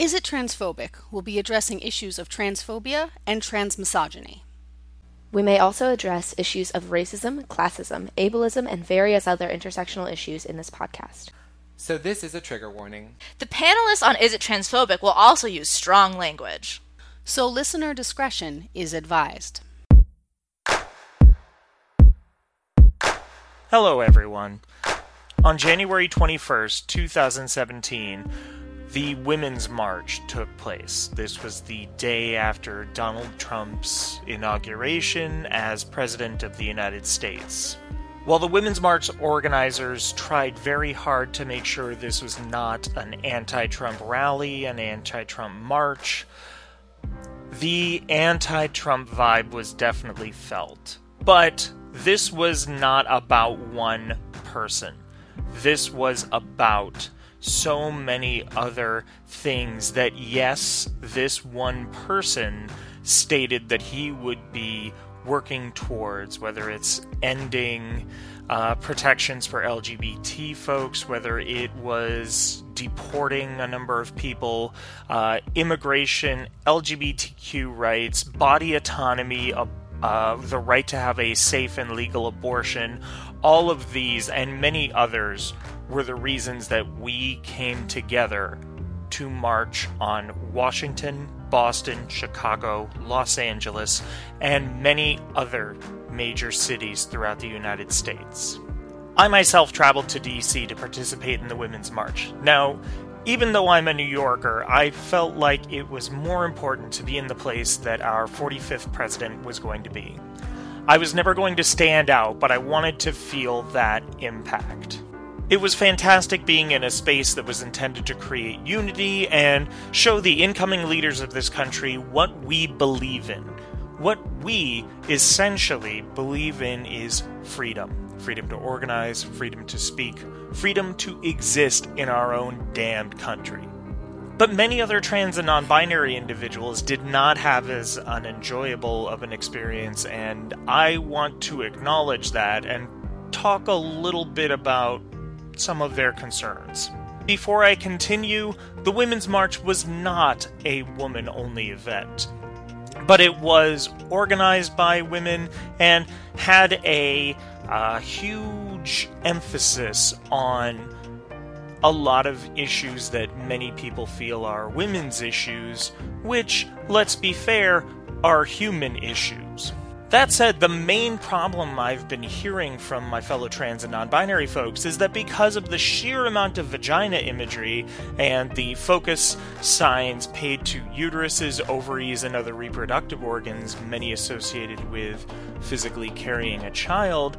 Is It Transphobic will be addressing issues of transphobia and transmisogyny. We may also address issues of racism, classism, ableism, and various other intersectional issues in this podcast. So, this is a trigger warning. The panelists on Is It Transphobic will also use strong language. So, listener discretion is advised. Hello, everyone. On January 21st, 2017, the Women's March took place. This was the day after Donald Trump's inauguration as President of the United States. While the Women's March organizers tried very hard to make sure this was not an anti Trump rally, an anti Trump march, the anti Trump vibe was definitely felt. But this was not about one person. This was about so many other things that, yes, this one person stated that he would be working towards, whether it's ending uh, protections for LGBT folks, whether it was deporting a number of people, uh, immigration, LGBTQ rights, body autonomy, uh, the right to have a safe and legal abortion, all of these and many others were the reasons that we came together to march on Washington, Boston, Chicago, Los Angeles, and many other major cities throughout the United States. I myself traveled to DC to participate in the Women's March. Now, even though I'm a New Yorker, I felt like it was more important to be in the place that our 45th president was going to be. I was never going to stand out, but I wanted to feel that impact. It was fantastic being in a space that was intended to create unity and show the incoming leaders of this country what we believe in. What we essentially believe in is freedom freedom to organize, freedom to speak, freedom to exist in our own damned country. But many other trans and non binary individuals did not have as unenjoyable of an experience, and I want to acknowledge that and talk a little bit about some of their concerns. Before I continue, the Women's March was not a woman only event, but it was organized by women and had a huge emphasis on a lot of issues that many people feel are women's issues, which, let's be fair, are human issues. That said, the main problem I've been hearing from my fellow trans and non binary folks is that because of the sheer amount of vagina imagery and the focus signs paid to uteruses, ovaries, and other reproductive organs, many associated with physically carrying a child,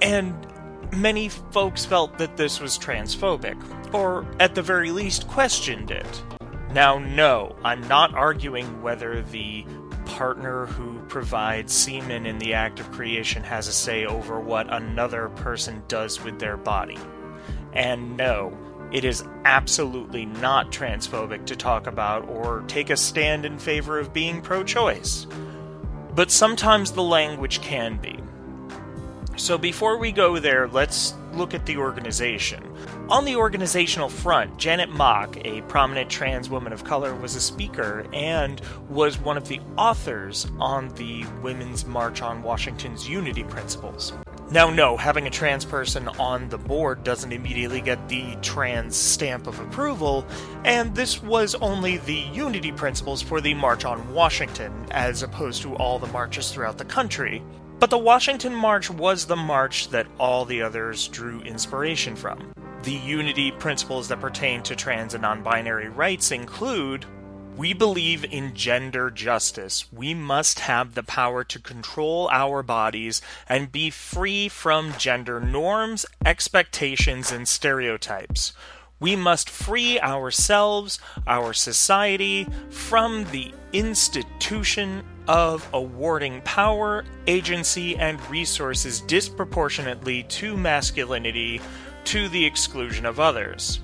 and many folks felt that this was transphobic, or at the very least questioned it. Now, no, I'm not arguing whether the partner who provides semen in the act of creation has a say over what another person does with their body. And no, it is absolutely not transphobic to talk about or take a stand in favor of being pro choice. But sometimes the language can be. So before we go there, let's look at the organization. On the organizational front, Janet Mock, a prominent trans woman of color, was a speaker and was one of the authors on the Women's March on Washington's Unity Principles. Now, no, having a trans person on the board doesn't immediately get the trans stamp of approval, and this was only the unity principles for the March on Washington, as opposed to all the marches throughout the country. But the Washington March was the march that all the others drew inspiration from. The unity principles that pertain to trans and non binary rights include we believe in gender justice. We must have the power to control our bodies and be free from gender norms, expectations, and stereotypes. We must free ourselves, our society, from the institution of awarding power, agency, and resources disproportionately to masculinity to the exclusion of others.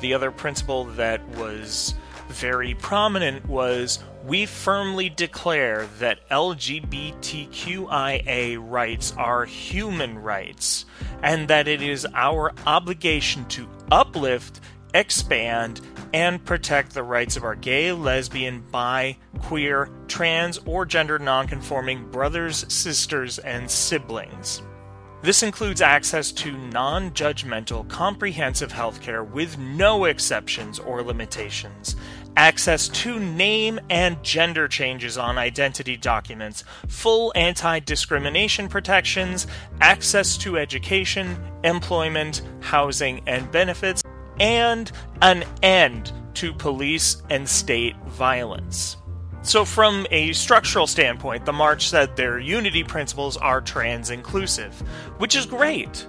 The other principle that was very prominent was we firmly declare that LGBTQIA rights are human rights and that it is our obligation to uplift expand, and protect the rights of our gay, lesbian, bi, queer, trans, or gender nonconforming brothers, sisters, and siblings. This includes access to non judgmental, comprehensive healthcare with no exceptions or limitations, access to name and gender changes on identity documents, full anti discrimination protections, access to education, employment, housing, and benefits, and an end to police and state violence. So, from a structural standpoint, the March said their unity principles are trans inclusive, which is great.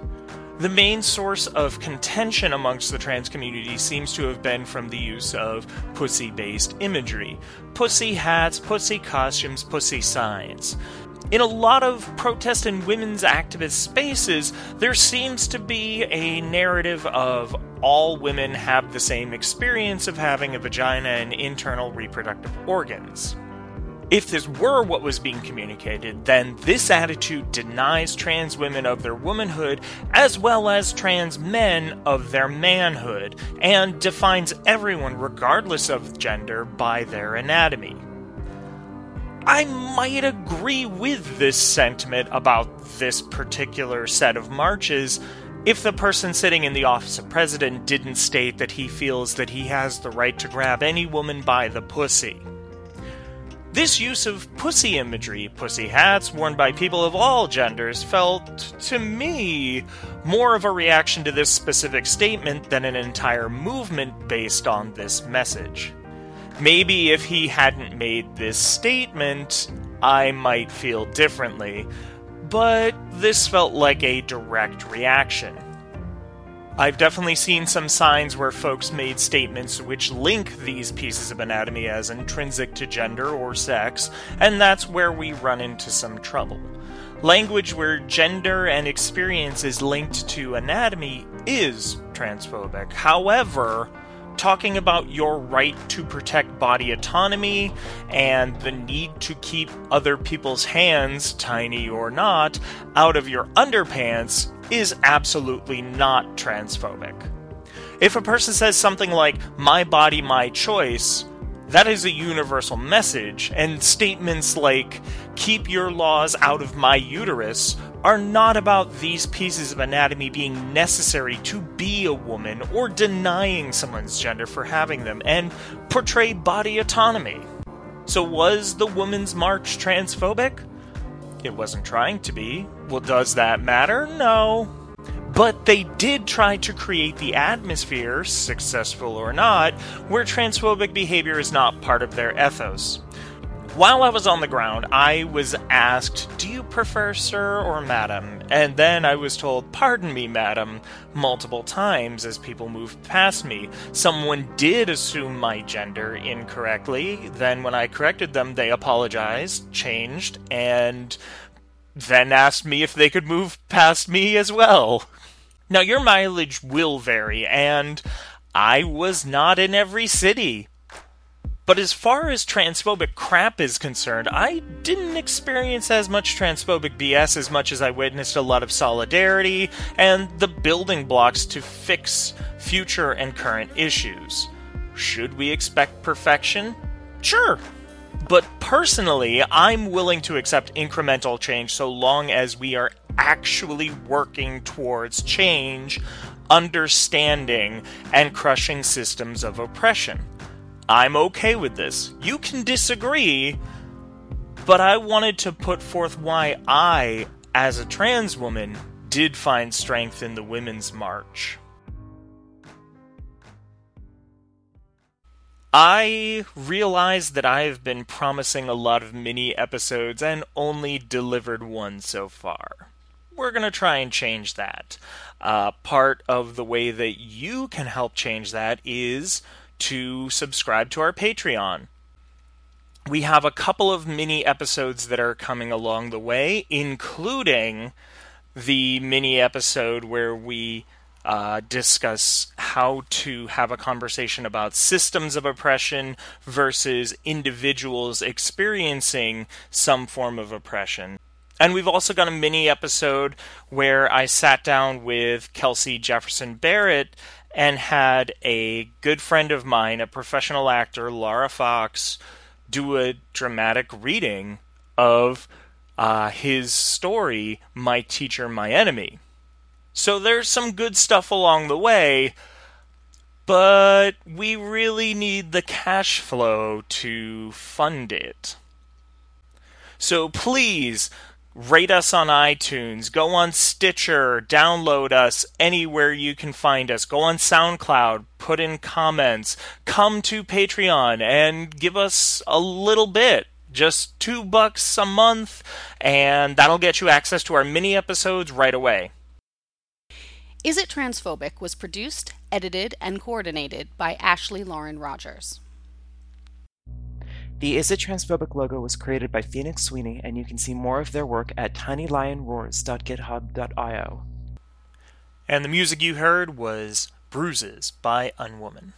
The main source of contention amongst the trans community seems to have been from the use of pussy based imagery pussy hats, pussy costumes, pussy signs. In a lot of protest and women's activist spaces, there seems to be a narrative of all women have the same experience of having a vagina and internal reproductive organs. If this were what was being communicated, then this attitude denies trans women of their womanhood as well as trans men of their manhood, and defines everyone, regardless of gender, by their anatomy. I might agree with this sentiment about this particular set of marches if the person sitting in the office of president didn't state that he feels that he has the right to grab any woman by the pussy. This use of pussy imagery, pussy hats worn by people of all genders, felt, to me, more of a reaction to this specific statement than an entire movement based on this message. Maybe if he hadn't made this statement, I might feel differently, but this felt like a direct reaction. I've definitely seen some signs where folks made statements which link these pieces of anatomy as intrinsic to gender or sex, and that's where we run into some trouble. Language where gender and experience is linked to anatomy is transphobic. However, talking about your right to protect body autonomy and the need to keep other people's hands, tiny or not, out of your underpants is absolutely not transphobic. If a person says something like, my body, my choice, that is a universal message, and statements like, keep your laws out of my uterus, are not about these pieces of anatomy being necessary to be a woman or denying someone's gender for having them, and portray body autonomy. So, was the Women's March transphobic? It wasn't trying to be. Well, does that matter? No. But they did try to create the atmosphere, successful or not, where transphobic behavior is not part of their ethos. While I was on the ground, I was asked, Do you prefer sir or madam? And then I was told, Pardon me, madam, multiple times as people moved past me. Someone did assume my gender incorrectly. Then, when I corrected them, they apologized, changed, and then asked me if they could move past me as well. Now, your mileage will vary, and I was not in every city. But as far as transphobic crap is concerned, I didn't experience as much transphobic BS as much as I witnessed a lot of solidarity and the building blocks to fix future and current issues. Should we expect perfection? Sure. But personally, I'm willing to accept incremental change so long as we are actually working towards change, understanding, and crushing systems of oppression. I'm okay with this. You can disagree, but I wanted to put forth why I, as a trans woman, did find strength in the Women's March. I realize that I have been promising a lot of mini episodes and only delivered one so far. We're going to try and change that. Uh, part of the way that you can help change that is to subscribe to our Patreon. We have a couple of mini episodes that are coming along the way, including the mini episode where we uh, discuss how to have a conversation about systems of oppression versus individuals experiencing some form of oppression. And we've also got a mini episode where I sat down with Kelsey Jefferson Barrett and had a good friend of mine, a professional actor, Laura Fox, do a dramatic reading of uh, his story, My Teacher, My Enemy. So there's some good stuff along the way, but we really need the cash flow to fund it. So please rate us on iTunes, go on Stitcher, download us anywhere you can find us, go on SoundCloud, put in comments, come to Patreon and give us a little bit. Just two bucks a month, and that'll get you access to our mini episodes right away. Is It Transphobic was produced, edited, and coordinated by Ashley Lauren Rogers. The Is It Transphobic logo was created by Phoenix Sweeney, and you can see more of their work at tinylionroars.github.io. And the music you heard was Bruises by Unwoman.